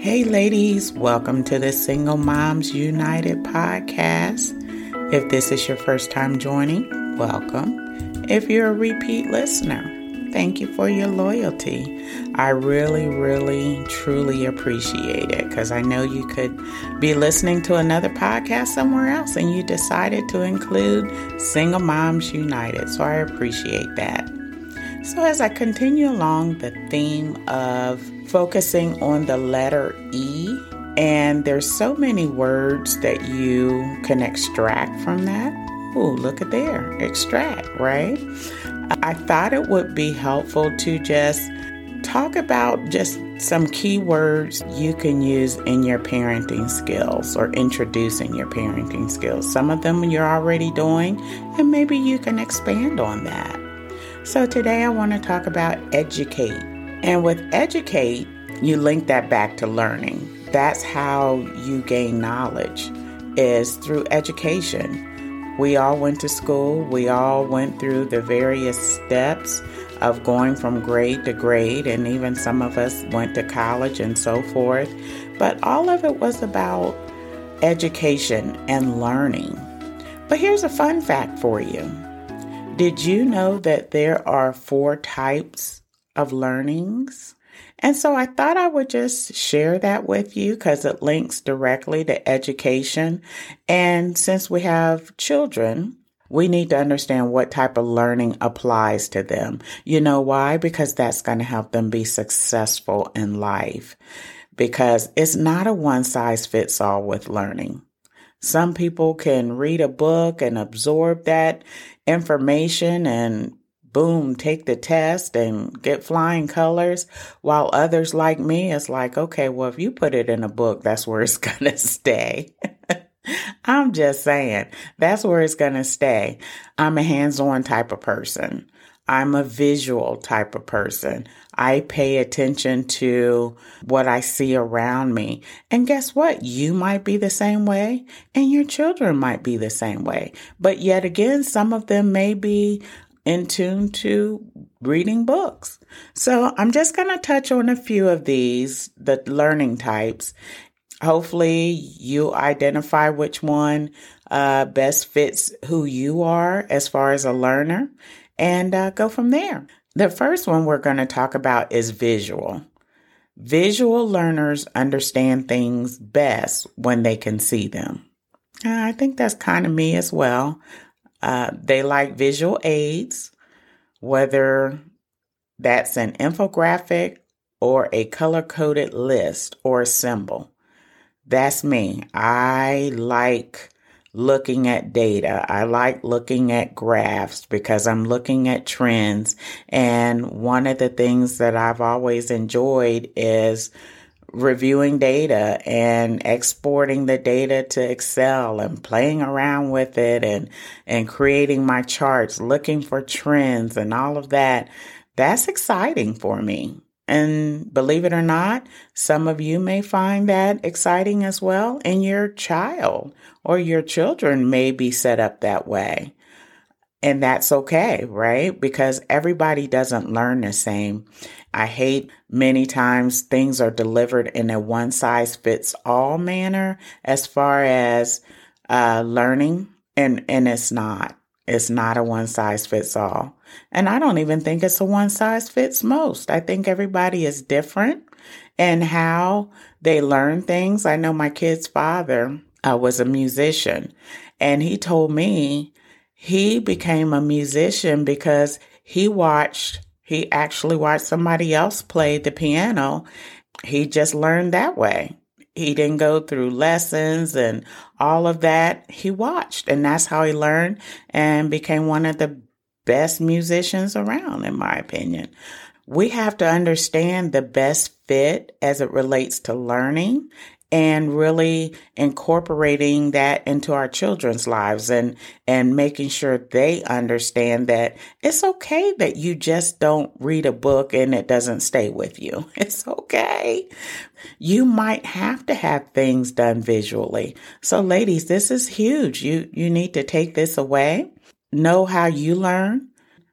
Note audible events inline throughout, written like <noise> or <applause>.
Hey, ladies, welcome to the Single Moms United podcast. If this is your first time joining, welcome. If you're a repeat listener, thank you for your loyalty. I really, really, truly appreciate it because I know you could be listening to another podcast somewhere else and you decided to include Single Moms United. So I appreciate that. So, as I continue along the theme of focusing on the letter E, and there's so many words that you can extract from that. Oh, look at there, extract, right? I thought it would be helpful to just talk about just some key words you can use in your parenting skills or introducing your parenting skills. Some of them you're already doing, and maybe you can expand on that. So today I want to talk about educate. And with educate, you link that back to learning. That's how you gain knowledge is through education. We all went to school, we all went through the various steps of going from grade to grade, and even some of us went to college and so forth. But all of it was about education and learning. But here's a fun fact for you did you know that there are four types of learnings? And so I thought I would just share that with you because it links directly to education. And since we have children, we need to understand what type of learning applies to them. You know why? Because that's going to help them be successful in life. Because it's not a one size fits all with learning. Some people can read a book and absorb that information and boom, take the test and get flying colors. While others like me, it's like, okay, well, if you put it in a book, that's where it's <laughs> going to stay. <laughs> I'm just saying, that's where it's going to stay. I'm a hands on type of person. I'm a visual type of person. I pay attention to what I see around me. And guess what? You might be the same way and your children might be the same way. But yet again, some of them may be in tune to reading books. So I'm just going to touch on a few of these, the learning types. Hopefully you identify which one uh, best fits who you are as far as a learner and uh, go from there. The first one we're going to talk about is visual. Visual learners understand things best when they can see them. Uh, I think that's kind of me as well. Uh, they like visual aids, whether that's an infographic or a color coded list or a symbol. That's me. I like looking at data. I like looking at graphs because I'm looking at trends. And one of the things that I've always enjoyed is reviewing data and exporting the data to Excel and playing around with it and, and creating my charts, looking for trends and all of that. That's exciting for me. And believe it or not, some of you may find that exciting as well, and your child or your children may be set up that way. And that's okay, right? Because everybody doesn't learn the same. I hate many times things are delivered in a one size fits all manner as far as uh, learning, and, and it's not. It's not a one size fits all. And I don't even think it's a one size fits most. I think everybody is different in how they learn things. I know my kid's father uh, was a musician, and he told me he became a musician because he watched, he actually watched somebody else play the piano. He just learned that way. He didn't go through lessons and all of that. He watched, and that's how he learned and became one of the best musicians around, in my opinion. We have to understand the best fit as it relates to learning and really incorporating that into our children's lives and and making sure they understand that it's okay that you just don't read a book and it doesn't stay with you. <laughs> It's okay. You might have to have things done visually. So ladies, this is huge. You you need to take this away, know how you learn,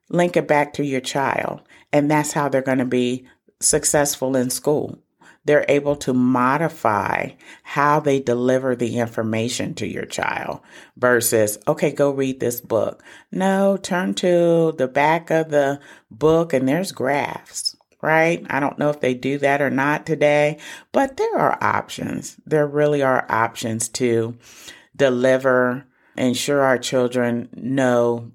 link it back to your child, and that's how they're going to be successful in school they're able to modify how they deliver the information to your child versus, okay, go read this book. No, turn to the back of the book and there's graphs, right? I don't know if they do that or not today, but there are options. There really are options to deliver, ensure our children know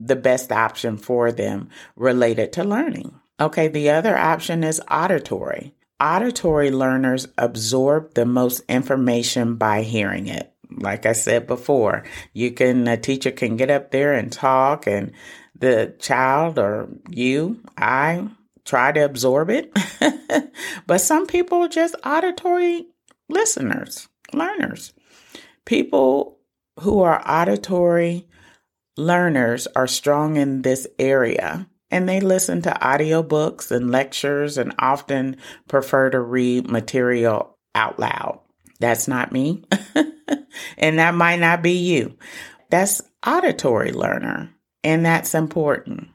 the best option for them related to learning. Okay, the other option is auditory. Auditory learners absorb the most information by hearing it. Like I said before, you can, a teacher can get up there and talk, and the child or you, I try to absorb it. <laughs> but some people are just auditory listeners, learners. People who are auditory learners are strong in this area and they listen to audiobooks and lectures and often prefer to read material out loud. That's not me. <laughs> and that might not be you. That's auditory learner. And that's important.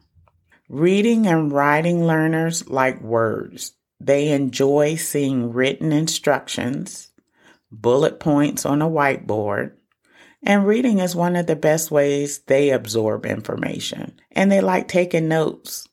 Reading and writing learners like words. They enjoy seeing written instructions, bullet points on a whiteboard, and reading is one of the best ways they absorb information. And they like taking notes,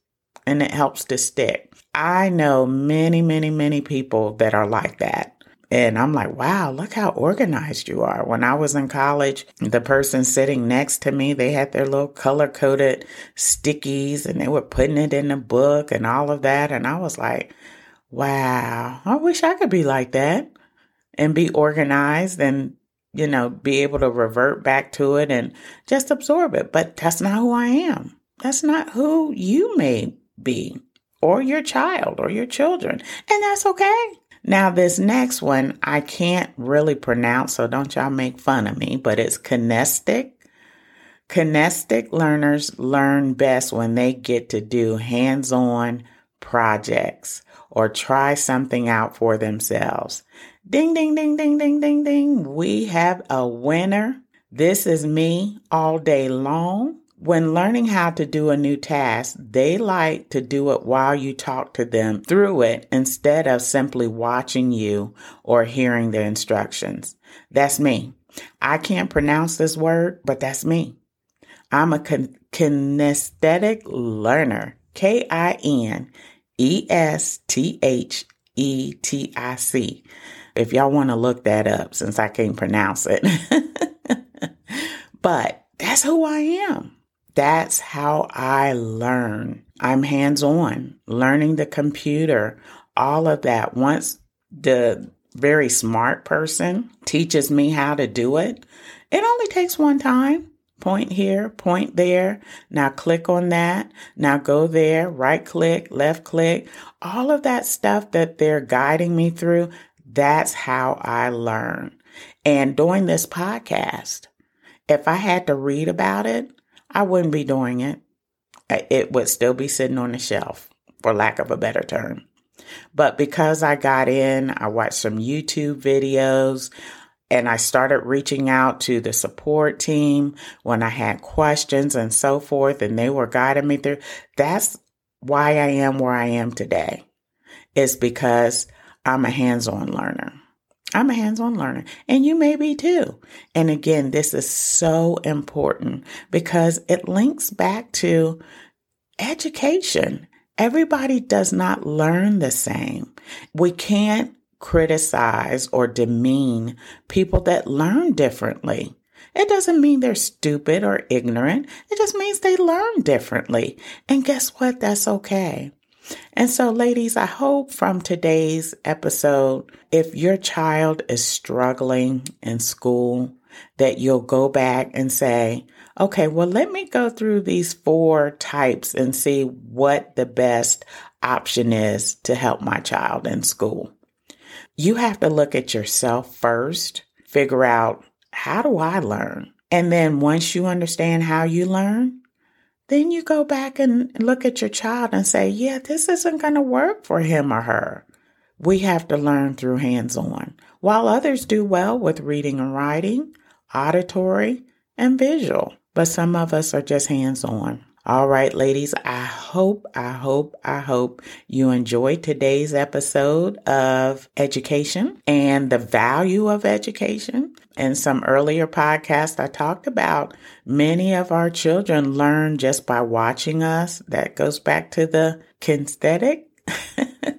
and it helps to stick. I know many, many, many people that are like that. And I'm like, wow, look how organized you are. When I was in college, the person sitting next to me, they had their little color coded stickies and they were putting it in the book and all of that. And I was like, wow, I wish I could be like that and be organized and you know, be able to revert back to it and just absorb it. But that's not who I am. That's not who you may be, or your child, or your children. And that's okay. Now, this next one I can't really pronounce, so don't y'all make fun of me, but it's kinestic. Kinestic learners learn best when they get to do hands on projects or try something out for themselves. Ding, ding, ding, ding, ding, ding, ding. We have a winner. This is me all day long. When learning how to do a new task, they like to do it while you talk to them through it instead of simply watching you or hearing the instructions. That's me. I can't pronounce this word, but that's me. I'm a kinesthetic learner. K I N E S T H E T I C if y'all want to look that up since I can't pronounce it. <laughs> but that's who I am. That's how I learn. I'm hands on, learning the computer, all of that. Once the very smart person teaches me how to do it, it only takes one time. Point here, point there. Now click on that. Now go there, right click, left click. All of that stuff that they're guiding me through, that's how I learn. And doing this podcast, if I had to read about it, I wouldn't be doing it. It would still be sitting on the shelf, for lack of a better term. But because I got in, I watched some YouTube videos and I started reaching out to the support team when I had questions and so forth, and they were guiding me through. That's why I am where I am today. It's because I'm a hands on learner. I'm a hands on learner, and you may be too. And again, this is so important because it links back to education. Everybody does not learn the same. We can't criticize or demean people that learn differently. It doesn't mean they're stupid or ignorant. It just means they learn differently. And guess what? That's okay. And so, ladies, I hope from today's episode, if your child is struggling in school, that you'll go back and say, okay, well, let me go through these four types and see what the best option is to help my child in school. You have to look at yourself first, figure out how do I learn? And then once you understand how you learn, then you go back and look at your child and say, yeah, this isn't going to work for him or her. We have to learn through hands on, while others do well with reading and writing, auditory, and visual. But some of us are just hands on. All right, ladies, I hope, I hope, I hope you enjoyed today's episode of education and the value of education. In some earlier podcasts, I talked about many of our children learn just by watching us. That goes back to the kinesthetic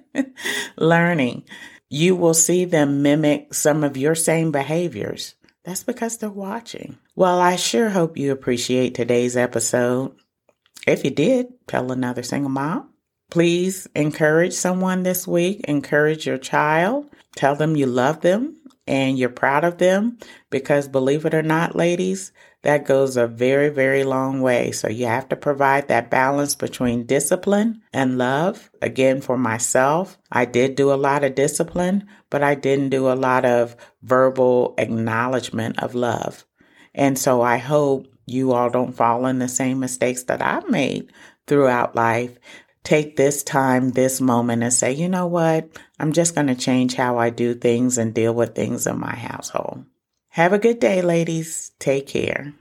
<laughs> learning. You will see them mimic some of your same behaviors. That's because they're watching. Well, I sure hope you appreciate today's episode. If you did, tell another single mom. Please encourage someone this week. Encourage your child. Tell them you love them and you're proud of them because believe it or not, ladies, that goes a very, very long way. So you have to provide that balance between discipline and love. Again, for myself, I did do a lot of discipline, but I didn't do a lot of verbal acknowledgement of love. And so I hope you all don't fall in the same mistakes that I've made throughout life. Take this time, this moment, and say, you know what? I'm just going to change how I do things and deal with things in my household. Have a good day, ladies. Take care.